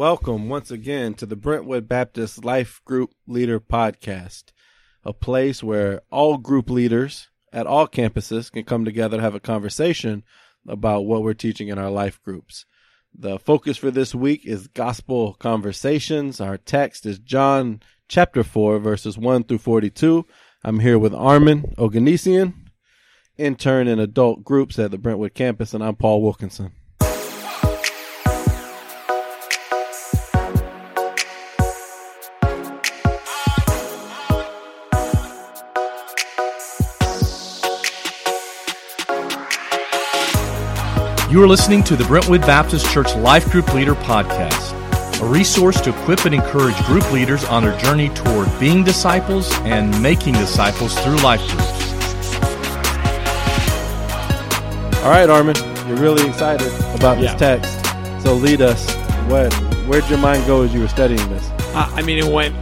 welcome once again to the Brentwood Baptist Life Group Leader Podcast, a place where all group leaders at all campuses can come together to have a conversation about what we're teaching in our life groups. The focus for this week is gospel conversations. Our text is John chapter 4, verses 1 through 42. I'm here with Armin Oganesian, intern in adult groups at the Brentwood campus, and I'm Paul Wilkinson. You are listening to the Brentwood Baptist Church Life Group Leader Podcast, a resource to equip and encourage group leaders on their journey toward being disciples and making disciples through life groups. All right, Armin, you're really excited about Yeah. this text. So lead us. What? Where'd your mind go as you were studying this? Uh, I mean, it went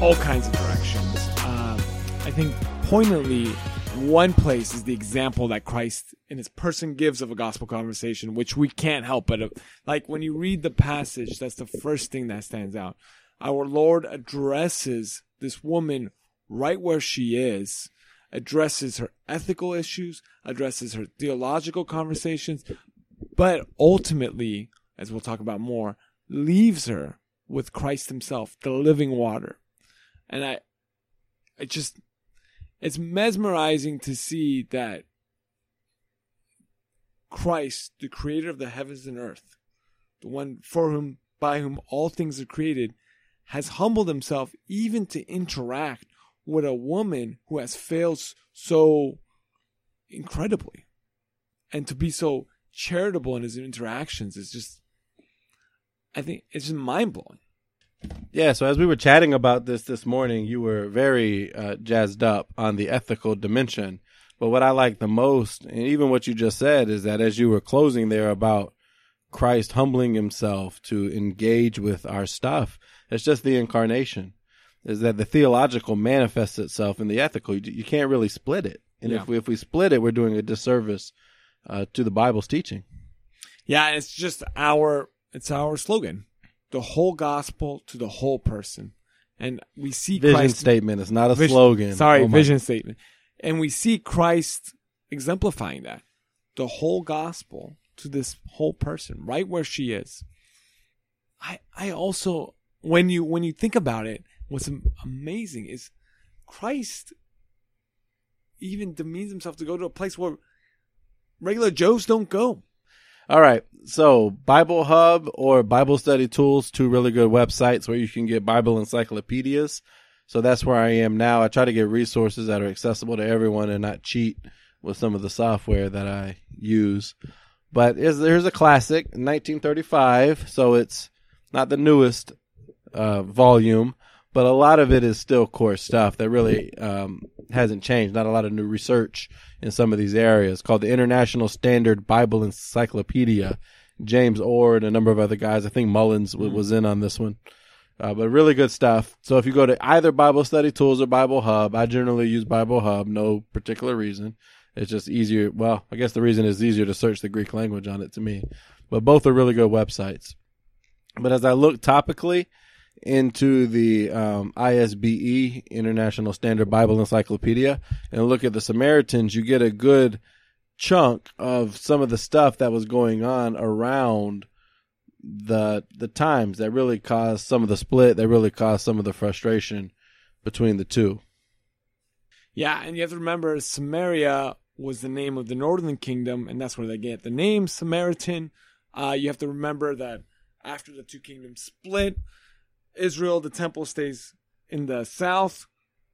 all kinds of directions. Um, I think poignantly, one place is the example that Christ in his person gives of a gospel conversation, which we can't help but, like, when you read the passage, that's the first thing that stands out. Our Lord addresses this woman right where she is, addresses her ethical issues, addresses her theological conversations, but ultimately, as we'll talk about more, leaves her with Christ himself, the living water. And I I just it's mesmerizing to see that Christ, the creator of the heavens and earth, the one for whom by whom all things are created, has humbled himself even to interact with a woman who has failed so incredibly. And to be so charitable in his interactions is just I think it's just mind blowing. Yeah, so as we were chatting about this this morning, you were very uh, jazzed up on the ethical dimension. But what I like the most, and even what you just said, is that as you were closing there about Christ humbling himself to engage with our stuff, it's just the incarnation. Is that the theological manifests itself in the ethical? You, you can't really split it, and Yeah. if we if we split it, we're doing a disservice uh, to the Bible's teaching. Yeah, it's just our it's our slogan. The whole gospel to the whole person. And we see Vision Christ statement. It's not a Vision- slogan. Sorry, Oh vision statement. And we see Christ exemplifying that. The whole gospel to this whole person, right where she is. I I also when you when you think about it, what's amazing is Christ even demeans himself to go to a place where regular Joes don't go. All right. So Bible Hub or Bible Study Tools, two really good websites where you can get Bible encyclopedias. So that's where I am now. I try to get resources that are accessible to everyone and not cheat with some of the software that I use. But there's a classic, 1935. So it's not the newest uh, volume, but a lot of it is still core stuff that really um, hasn't changed. Not a lot of new research in some of these areas. Called the International Standard Bible Encyclopedia. James Orr and a number of other guys. I think Mullins w- was in on this one. Uh, but really good stuff. So if you go to either Bible Study Tools or Bible Hub, I generally use Bible Hub. No particular reason. It's just easier. Well, I guess the reason is easier to search the Greek language on it to me. But both are really good websites. But as I look topically into the um, ISBE International Standard Bible Encyclopedia and look at the Samaritans, you get a good chunk of some of the stuff that was going on around the the times that really caused some of the split, that really caused some of the frustration between the two. Yeah, and you have to remember Samaria was the name of the northern kingdom, and that's where they get the name Samaritan. Uh, you have to remember that after the two kingdoms split, Israel, the temple stays in the south.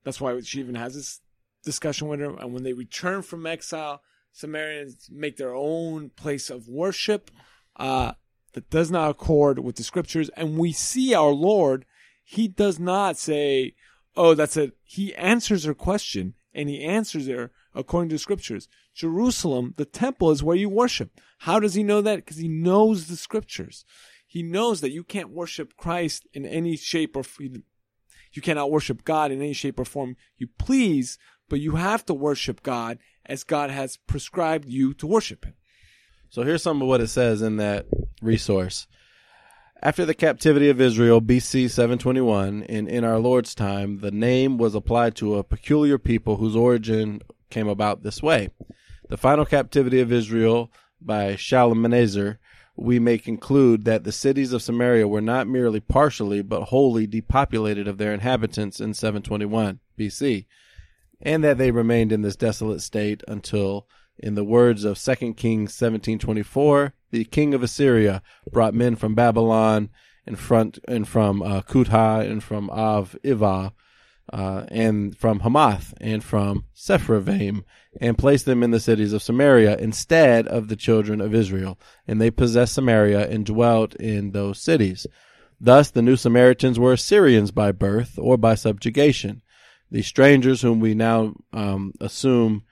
That's why she even has this discussion with her. And when they return from exile, Samaritans make their own place of worship uh, that does not accord with the scriptures. And we see our Lord, he does not say, oh, that's it. He answers her question and he answers her according to the scriptures. Jerusalem, the temple is where you worship. How does he know that? Because he knows the scriptures. He knows that you can't worship Christ in any shape or you cannot worship God in any shape or form you please, but you have to worship God as God has prescribed you to worship him. So here's some of what it says in that resource. After the captivity of Israel, BC 721, and in our Lord's time, the name was applied to a peculiar people whose origin came about this way. The final captivity of Israel by Shalmaneser, we may conclude that the cities of Samaria were not merely partially, but wholly depopulated of their inhabitants in 721 BC, and that they remained in this desolate state until, in the words of 2 Kings 1724, the king of Assyria brought men from Babylon and front and from uh, Kutha and from Av Ivah uh, and from Hamath and from Sepharvaim and placed them in the cities of Samaria instead of the children of Israel. And they possessed Samaria and dwelt in those cities. Thus the new Samaritans were Assyrians by birth or by subjugation. The strangers whom we now um, assume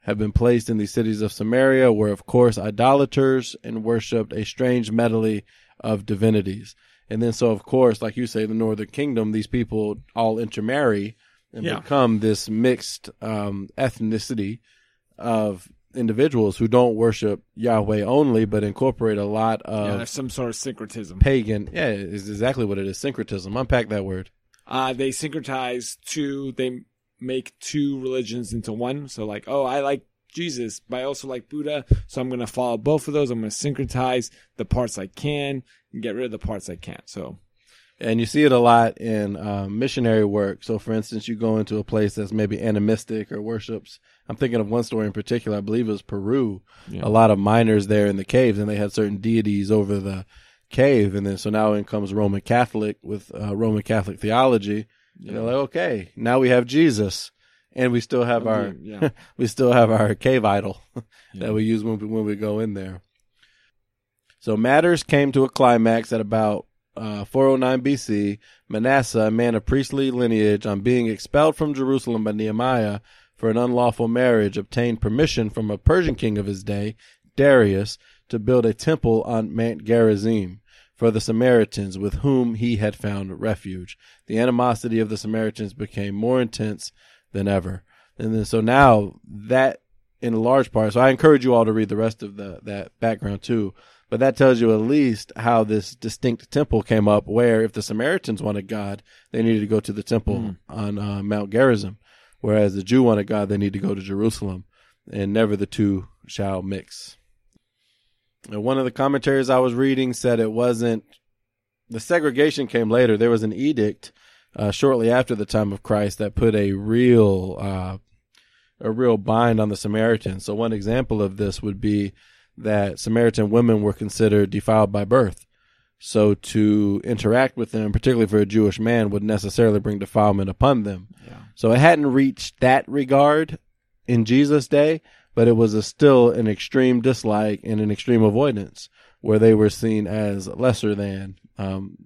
have been placed in the cities of Samaria were, of course, idolaters and worshipped a strange medley of divinities. And then, so of course, like you say, the Northern Kingdom, these people all intermarry and Yeah. become this mixed um, ethnicity of individuals who don't worship Yahweh only, but incorporate a lot yeah, of there's some sort of syncretism. pagan. Yeah, is exactly what it is. Syncretism. Unpack that word. Uh, they syncretize two. They make two religions into one. So like, oh, I like Jesus, but I also like Buddha, so I'm gonna follow both of those. I'm gonna syncretize the parts I can get rid of the parts I can't. So and you see it a lot in um, missionary work. So, for instance, you go into a place that's maybe animistic or worships. I'm thinking of one story in particular. I believe it was Peru. Yeah. A lot of miners there in the caves, and they had certain deities over the cave. And then, so now in comes Roman Catholic with uh, Roman Catholic theology. And they're like, okay, now we have Jesus, and we still have our yeah, we still have our cave idol Yeah. that we use when we, when we go in there. So matters came to a climax at about uh, 409 BC. Manasseh, a man of priestly lineage, on being expelled from Jerusalem by Nehemiah for an unlawful marriage, obtained permission from a Persian king of his day, Darius, to build a temple on Mount Gerizim for the Samaritans with whom he had found refuge. The animosity of the Samaritans became more intense than ever. And then so now that in large part, so I encourage you all to read the rest of the that background too. But that tells you at least how this distinct temple came up. Where if the Samaritans wanted God, they needed to go to the temple on uh, Mount Gerizim, whereas the Jew wanted God, they need to go to Jerusalem, and never the two shall mix. And one of the commentaries I was reading said it wasn't the segregation came later. There was an edict uh, shortly after the time of Christ that put a real uh, a real bind on the Samaritans. So one example of this would be that Samaritan women were considered defiled by birth. So to interact with them, particularly for a Jewish man, would necessarily bring defilement upon them. yeah, So it hadn't reached that regard in Jesus' day, but it was a, still an extreme dislike and an extreme avoidance where they were seen as lesser than, um,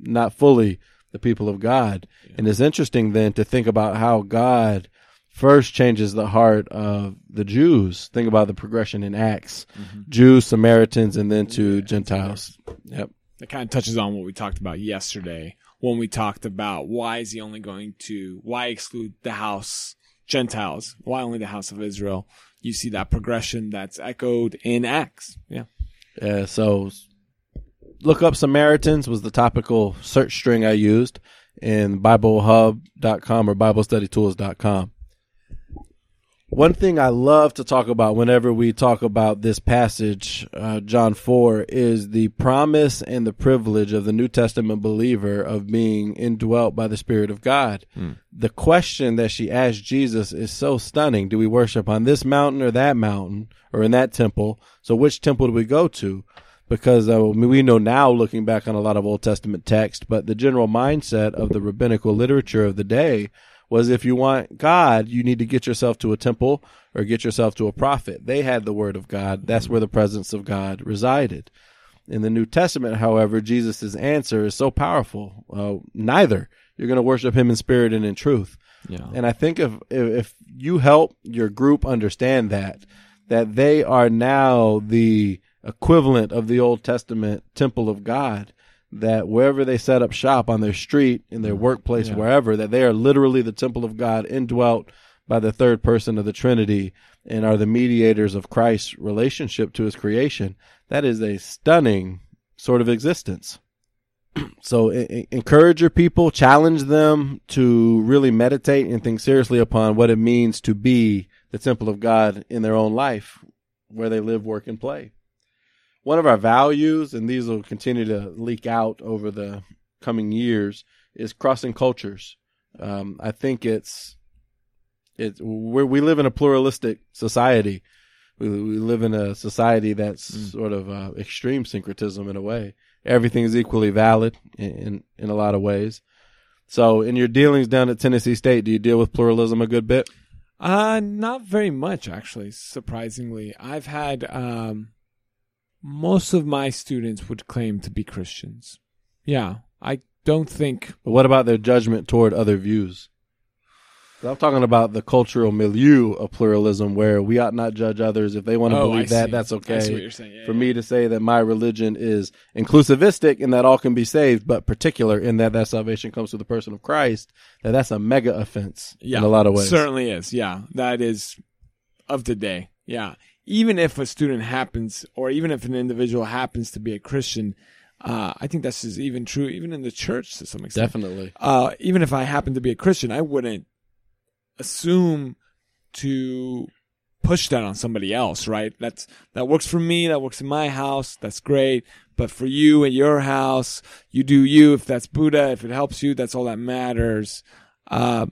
not fully the people of God. And it's interesting then to think about how God first changes the heart of the Jews. Think about the progression in Acts. Mm-hmm. Jews, Samaritans, and then to Gentiles. Yep. that kind of touches on what we talked about yesterday when we talked about why is he only going to why exclude the house Gentiles? Why only the house of Israel? You see that progression that's echoed in Acts. Yeah. Yeah, so look up Samaritans was the topical search string I used in BibleHub.com or BibleStudyTools.com. One thing I love to talk about whenever we talk about this passage, uh, John 4, is the promise and the privilege of the New Testament believer of being indwelt by the Spirit of God. The question that she asked Jesus is so stunning. Do we worship on this mountain or that mountain or in that temple? So which temple do we go to? Because uh, we know now, looking back on a lot of Old Testament text, but the general mindset of the rabbinical literature of the day was if you want God, you need to get yourself to a temple or get yourself to a prophet. They had the word of God. That's where the presence of God resided. In the New Testament, however, Jesus' answer is so powerful. Uh, neither. You're going to worship him in spirit and in truth. Yeah. And I think if, if if you help your group understand that, that they are now the equivalent of the Old Testament temple of God, that wherever they set up shop on their street, in their mm-hmm. workplace, Yeah. wherever, that they are literally the temple of God, indwelt by the third person of the Trinity, and are the mediators of Christ's relationship to his creation. That is a stunning sort of existence. so e- encourage your people, challenge them to really meditate and think seriously upon what it means to be the temple of God in their own life, where they live, work, and play. One of our values, and these will continue to leak out over the coming years, is crossing cultures. Um, I think it's it's we we live in a pluralistic society. We, we live in a society that's sort of uh, extreme syncretism in a way. Everything is equally valid in, in in a lot of ways. So, in your dealings down at Tennessee State, do you deal with pluralism a good bit? Uh, not very much, actually, surprisingly. I've had, um, most of my students would claim to be Christians. Yeah. I don't think, But what about their judgment toward other views? I'm talking about the cultural milieu of pluralism, where we ought not judge others. If they want to Oh, believe I that, see. that's okay. what you're saying. Yeah, For yeah. me to say that my religion is inclusivistic and that all can be saved, but particular in that that salvation comes through the person of Christ, that that's a mega offense yeah, in a lot of ways. Certainly is. Yeah. That is of the day. Yeah. Even if a student happens, or even if an individual happens to be a Christian, uh, I think this is even true, even in the church to some extent. Definitely. uh, even if I happen to be a Christian, I wouldn't assume to push that on somebody else, right? That's that works for me. That works in my house. That's great. But for you at your house, you do you. If that's Buddha, if it helps you, that's all that matters. Uh,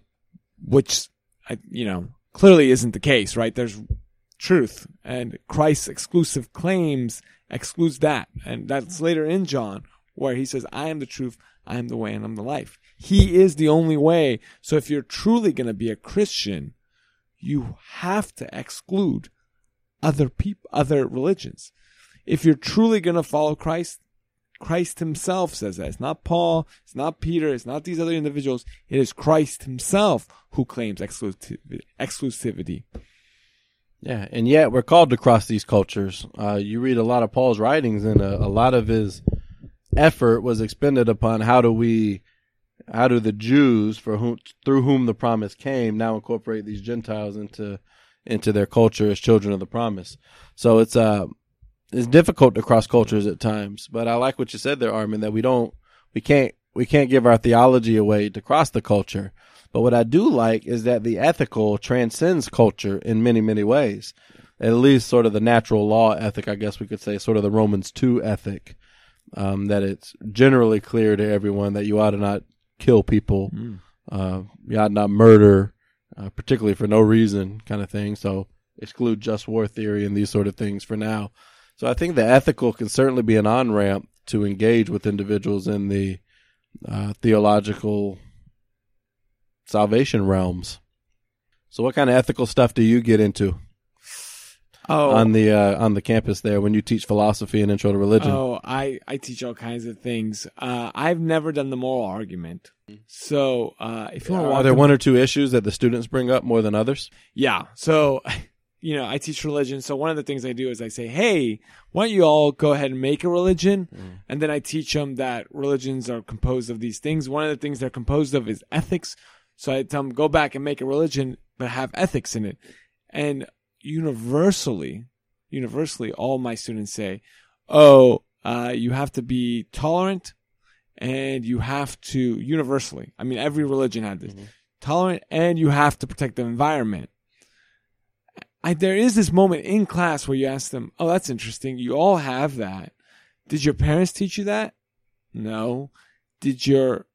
which I, you know, clearly isn't the case, right? There's truth and Christ's exclusive claims excludes that. And that's later in John where he says, I am the truth, I am the way, and I'm the life. He is the only way. So if you're truly going to be a Christian, you have to exclude other people, other religions. If you're truly going to follow Christ, Christ himself says that. It's not Paul, it's not Peter, it's not these other individuals. It is Christ himself who claims exclusivity. Yeah, and yet we're called to cross these cultures. Uh, you read a lot of Paul's writings, and a, a lot of his effort was expended upon how do we, how do the Jews for whom through whom the promise came now incorporate these Gentiles into into their culture as children of the promise. So it's uh it's difficult to cross cultures at times, but I like what you said there, Armin, that we don't we can't we can't give our theology away to cross the culture. But what I do like is that the ethical transcends culture in many, many ways. At least sort of the natural law ethic, I guess we could say, sort of the Romans 2 ethic. Um, that it's generally clear to everyone that you ought to not kill people, uh, you ought not murder, uh, particularly for no reason kind of thing. So exclude just war theory and these sort of things for now. So I think the ethical can certainly be an on ramp to engage with individuals in the uh, theological salvation realms. So, what kind of ethical stuff do you get into Oh, on the uh, on the campus there when you teach philosophy and intro to religion? Oh, I, I teach all kinds of things. Uh, I've never done the moral argument. So, uh, if you want Are there them- one or two issues that the students bring up more than others? Yeah. So, you know, I teach religion. So one of the things I do is I say, hey, why don't you all go ahead and make a religion? And then I teach them that religions are composed of these things. One of the things they're composed of is ethics. So I tell them, go back and make a religion, but have ethics in it. And universally, universally, all my students say, oh, uh, you have to be tolerant and you have to, universally, I mean, every religion had this, tolerant and you have to protect the environment. I, there is this moment in class where you ask them, "Oh, that's interesting. You all have that. Did your parents teach you that? No. Did your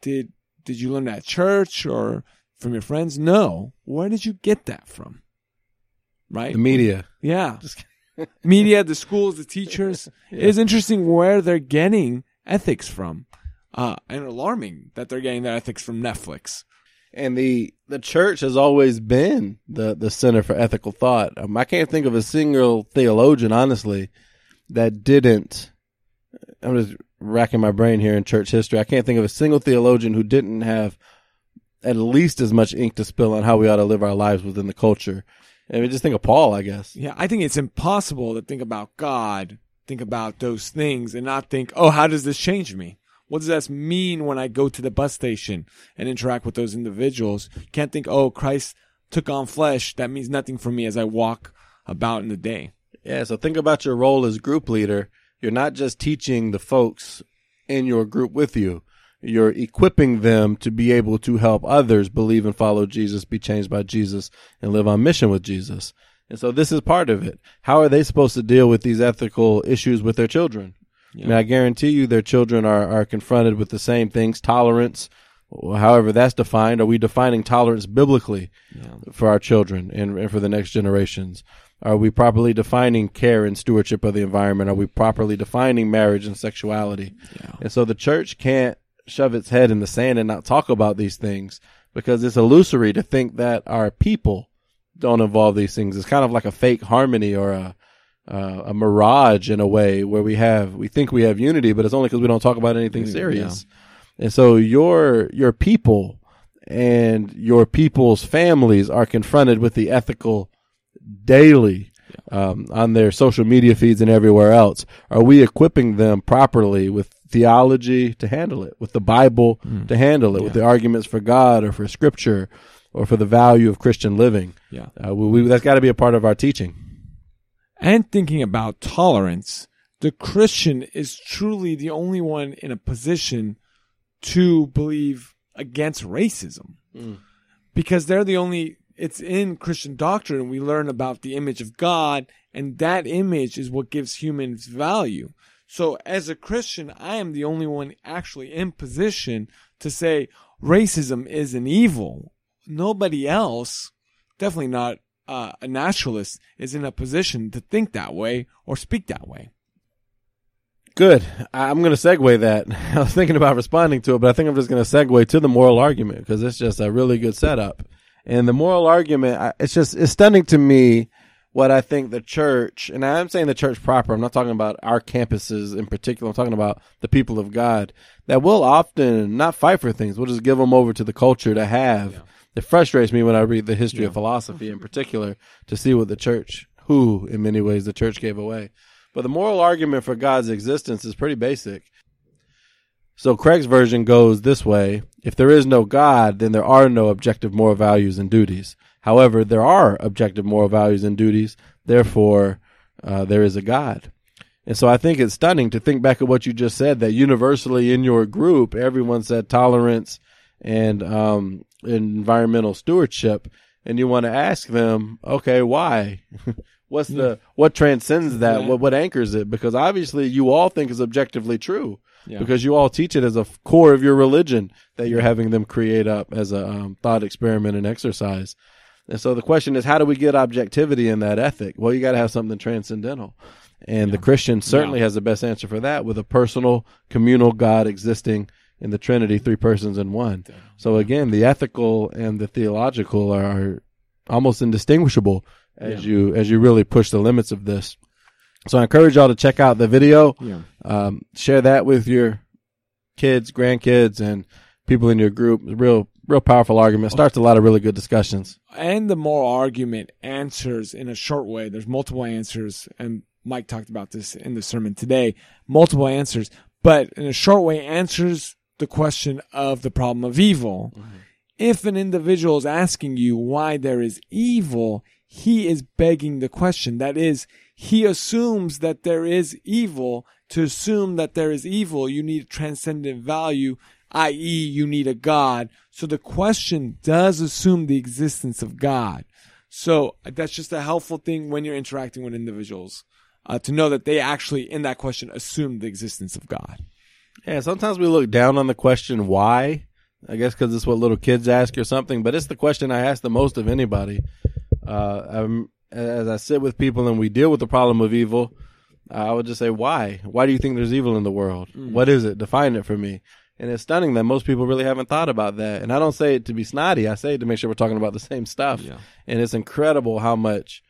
did did you learn that at church or from your friends? No. Where did you get that from? Right? The media. Yeah. Media, the schools, the teachers. It's interesting where they're getting ethics from. Uh, and alarming that they're getting their ethics from Netflix. And the the church has always been the the center for ethical thought. Um, I can't think of a single theologian, honestly, that didn't. I'm just racking my brain here in church history. I can't think of a single theologian who didn't have at least as much ink to spill on how we ought to live our lives within the culture. I mean, just think of Paul, I guess. Yeah, I think it's impossible to think about God, think about those things, and not think, oh, how does this change me? What does that mean when I go to the bus station and interact with those individuals? Can't think, oh, Christ took on flesh. That means nothing for me as I walk about in the day. Yeah, so think about your role as group leader. You're not just teaching the folks in your group with you. You're equipping them to be able to help others believe and follow Jesus, be changed by Jesus, and live on mission with Jesus. And so this is part of it. How are they supposed to deal with these ethical issues with their children? Yeah. I mean, I guarantee you their children are, are confronted with the same things, tolerance, however that's defined. Are we defining tolerance biblically Yeah. for our children and, and for the next generations? Are we properly defining care and stewardship of the environment? Are we properly defining marriage and sexuality? Yeah. And so the church can't shove its head in the sand and not talk about these things because it's illusory to think that our people don't involve these things. It's kind of like a fake harmony or a uh, a mirage in a way where we have we think we have unity, but it's only because we don't talk about anything serious. And so your your people and your people's families are confronted with the ethical daily um, on their social media feeds and everywhere else. Are we equipping them properly with theology to handle it, with the Bible to handle it, with the arguments for God or for Scripture or for the value of Christian living? Yeah. Uh, we, we, that's got to be a part of our teaching. And thinking about tolerance, the Christian is truly the only one in a position to believe against racism. Because they're the only, it's in Christian doctrine, we learn about the image of God, and that image is what gives humans value. So as a Christian, I am the only one actually in position to say racism is an evil. Nobody else, definitely not uh, a naturalist, is in a position to think that way or speak that way. Good. I'm going to segue that. I was thinking about responding to it, but I think I'm just going to segue to the moral argument because it's just a really good setup. And the moral argument, it's just, it's stunning to me what I think the church, and I'm saying the church proper, I'm not talking about our campuses in particular, I'm talking about the people of God that will often not fight for things. We'll just give them over to the culture to have. It frustrates me when I read the history of philosophy in particular to see what the church, who in many ways the church gave away. But the moral argument for God's existence is pretty basic. So Craig's version goes this way. If there is no God, then there are no objective moral values and duties. However, there are objective moral values and duties. Therefore, uh, there is a God. And so I think it's stunning to think back at what you just said that universally in your group, everyone said tolerance and um, environmental stewardship. And you want to ask them, okay, why? What's the, what transcends that? Yeah. What, what anchors it? Because obviously you all think is objectively true Yeah. because you all teach it as a core of your religion that you're having them create up as a um, thought experiment and exercise. And so the question is, how do we get objectivity in that ethic? Well, you got to have something transcendental. And the Christian certainly has the best answer for that with a personal, communal God existing in the Trinity, three persons in one. So again, the ethical and the theological are almost indistinguishable as you as you really push the limits of this. So I encourage y'all to check out the video Yeah. um, share that with your kids, grandkids, and people in your group. Real, real powerful argument. Starts a lot of really good discussions. and the moral argument answers in a short way. There's multiple answers, and Mike talked about this in the sermon today. Multiple answers, but in a short way, answers the question of the problem of evil. If an individual is asking you why there is evil, he is begging the question. That is, he assumes that there is evil. To assume that there is evil, you need a transcendent value, i.e., you need a God. So the question does assume the existence of God. So that's just a helpful thing when you're interacting with individuals uh, to know that they actually, in that question, assume the existence of God. Yeah, sometimes we look down on the question why. I guess because it's what little kids ask or something, but it's the question I ask the most of anybody. Uh, I'm, as I sit with people and we deal with the problem of evil, I would just say, why? Why do you think there's evil in the world? What is it? Define it for me. And it's stunning that most people really haven't thought about that. And I don't say it to be snotty. I say it to make sure we're talking about the same stuff. Yeah. And it's incredible how much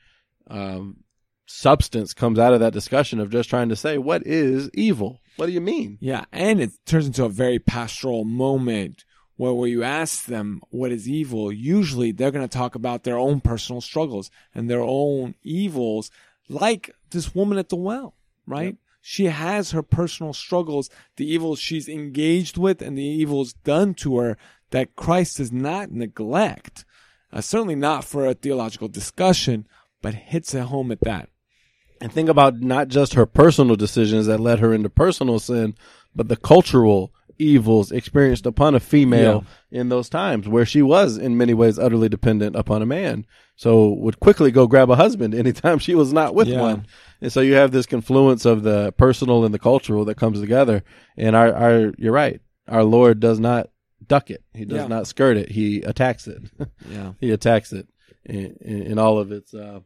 um, substance comes out of that discussion of just trying to say, what is evil? What do you mean? Yeah, and it turns into a very pastoral moment where, where you ask them what is evil. Usually, they're going to talk about their own personal struggles and their own evils, like this woman at the well, right? She has her personal struggles, the evils she's engaged with, and the evils done to her that Christ does not neglect. Uh, certainly not for a theological discussion, but hits it home at that. And think about not just her personal decisions that led her into personal sin, but the cultural evils experienced upon a female in those times where she was in many ways utterly dependent upon a man. So would quickly go grab a husband anytime she was not with Yeah. one. And so you have this confluence of the personal and the cultural that comes together. And our, our, you're right. Our Lord does not duck it. He does Yeah. not skirt it. He attacks it. Yeah. he attacks it in, in, in all of its, uh,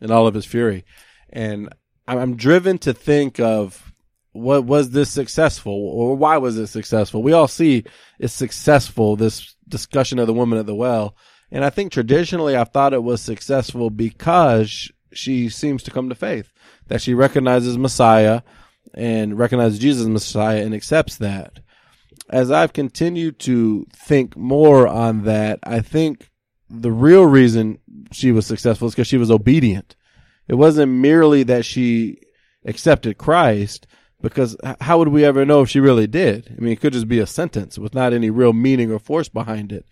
in all of his fury. And I'm driven to think of what was this successful or why was it successful? We all see it's successful, this discussion of the woman at the well. And I think traditionally I've thought it was successful because she seems to come to faith, that she recognizes Messiah and recognizes Jesus Messiah and accepts that. As I've continued to think more on that, I think the real reason she was successful is because she was obedient. It wasn't merely that she accepted Christ, because how would we ever know if she really did? I mean, it could just be a sentence with not any real meaning or force behind it.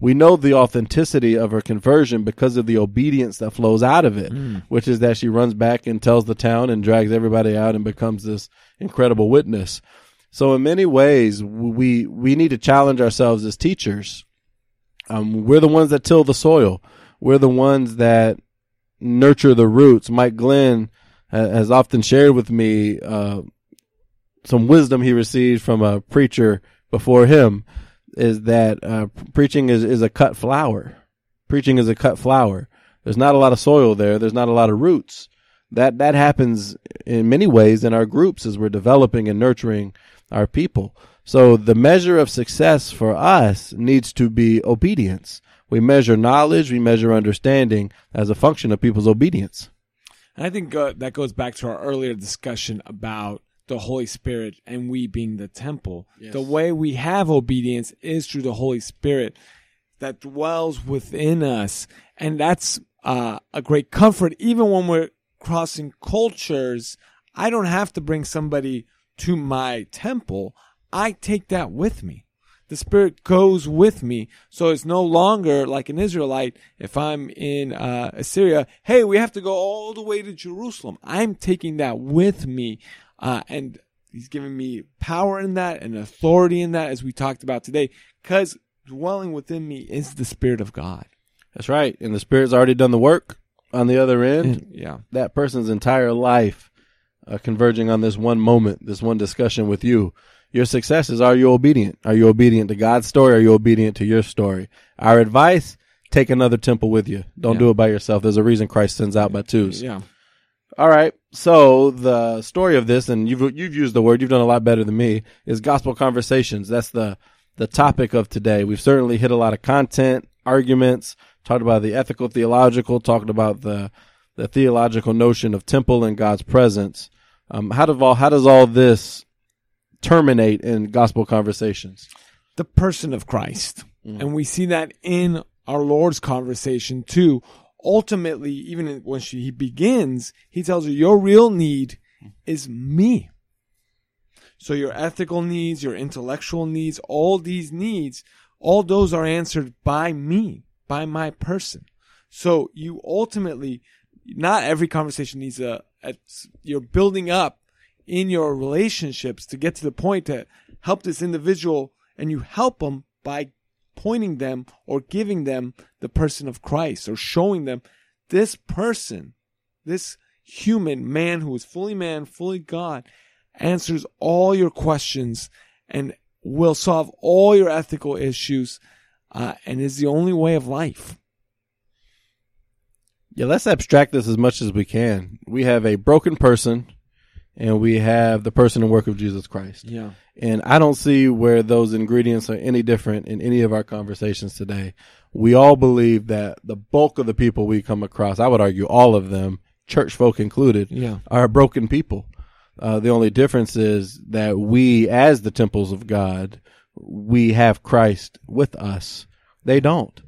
We know the authenticity of her conversion because of the obedience that flows out of it, which is that she runs back and tells the town and drags everybody out and becomes this incredible witness. So in many ways, we, we need to challenge ourselves as teachers. Um, we're the ones that till the soil. We're the ones that nurture the roots. Mike Glenn has often shared with me, uh, some wisdom he received from a preacher before him is that, uh, preaching is, is a cut flower. Preaching is a cut flower. There's not a lot of soil there. There's not a lot of roots. That, that happens in many ways in our groups as we're developing and nurturing our people. So the measure of success for us needs to be obedience. We measure knowledge, we measure understanding as a function of people's obedience. And I think uh, that goes back to our earlier discussion about the Holy Spirit and we being the temple. Yes. The way we have obedience is through the Holy Spirit that dwells within us. And that's uh, a great comfort, even when we're crossing cultures. I don't have to bring somebody to my temple. I take that with me. The Spirit goes with me. So it's no longer like an Israelite. If I'm in uh, Assyria, hey, we have to go all the way to Jerusalem. I'm taking that with me. Uh, and He's giving me power in that and authority in that, as we talked about today, because dwelling within me is the Spirit of God. That's right. And the Spirit's already done the work on the other end. And, yeah. that person's entire life uh, converging on this one moment, this one discussion with you. Your success is are you obedient? Are you obedient to God's story? Are you obedient to your story? Our advice, take another temple with you. Don't Yeah. do it by yourself. There's a reason Christ sends out by twos. Yeah. All right. So the story of this, and you've you've used the word, you've done a lot better than me, is gospel conversations. That's the the topic of today. We've certainly hit a lot of content, arguments, talked about the ethical, theological, talked about the the theological notion of temple and God's presence. Um, how does all how does all this terminate in gospel conversations? the person of Christ. And we see that in our Lord's conversation too. Ultimately, even when she, he begins, he tells her, Your real need is me. So your ethical needs, your intellectual needs, all these needs, all those are answered by me, by my person. So you ultimately, not every conversation needs a, a you're building up in your relationships to get to the point to help this individual and you help them by pointing them or giving them the person of Christ or showing them this person, this human man who is fully man, fully God, answers all your questions and will solve all your ethical issues uh, and is the only way of life. Yeah, let's abstract this as much as we can. We have a broken person, and we have the person and work of Jesus Christ. Yeah. And I don't see where those ingredients are any different in any of our conversations today. We all believe that the bulk of the people we come across, I would argue all of them, church folk included, Yeah. are broken people. Uh, the only difference is that we, as the temples of God, we have Christ with us. They don't.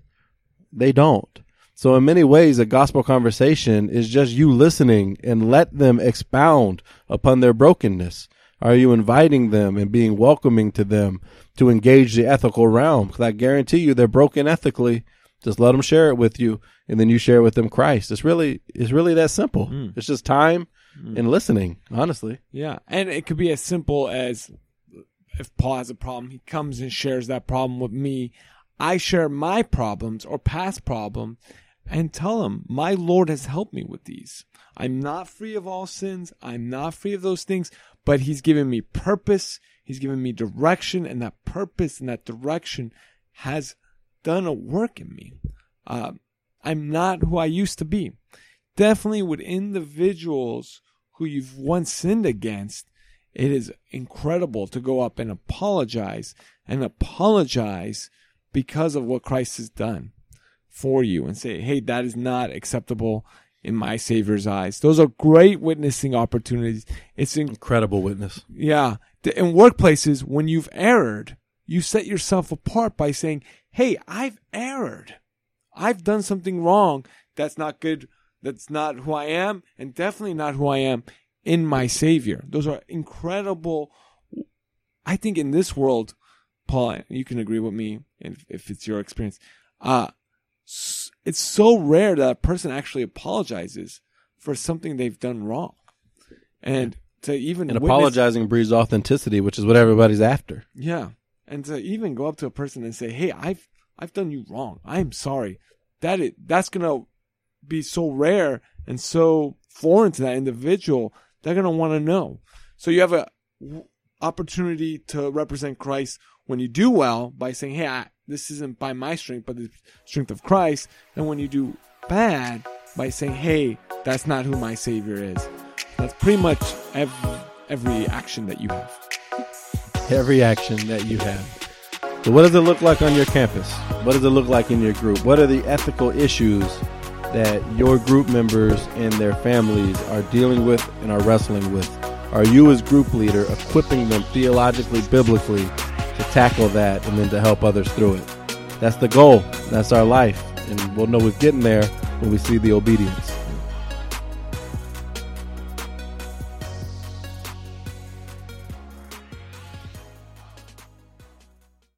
They don't. So in many ways, a gospel conversation is just you listening and let them expound upon their brokenness. Are you inviting them and being welcoming to them to engage the ethical realm? Because I guarantee you they're broken ethically. Just let them share it with you, and then you share with them Christ. It's really, it's really that simple. Hmm. It's just time hmm. and listening. Honestly, Yeah. And it could be as simple as if Paul has a problem, he comes and shares that problem with me. I share my problems or past problems and tell him, my Lord has helped me with these. I'm not free of all sins. I'm not free of those things, but he's given me purpose. He's given me direction and that purpose and that direction has done a work in me. Uh, I'm not who I used to be. Definitely with individuals who you've once sinned against, it is incredible to go up and apologize and apologize because of what Christ has done for you and say, hey, that is not acceptable in my Savior's eyes. Those are great witnessing opportunities. It's in, Incredible witness. yeah. In workplaces, when you've erred, you set yourself apart by saying, Hey, I've erred. I've done something wrong. That's not good. That's not who I am and definitely not who I am in my Savior. Those are incredible. I think in this world, Paul, you can agree with me if, if it's your experience. Uh, it's so rare that a person actually apologizes for something they've done wrong. And to even And witness- apologizing breeds authenticity, which is what everybody's after. yeah. And to even go up to a person and say, "Hey, I've I've done you wrong. I'm sorry." That it that's going to be so rare and so foreign to that individual. They're going to want to know. So you have a w- opportunity to represent Christ when you do well by saying, "Hey, I, this isn't by my strength, but the strength of Christ." And when you do bad by saying, "Hey, that's not who my savior is." That's pretty much every every action that you have. Every action that you have. So, what does it look like on your campus? What does it look like in your group? What are the ethical issues that your group members and their families are dealing with and are wrestling with? Are you, as group leader, equipping them theologically, biblically to tackle that and then to help others through it? That's the goal. That's our life. And we'll know we're getting there when we see the obedience.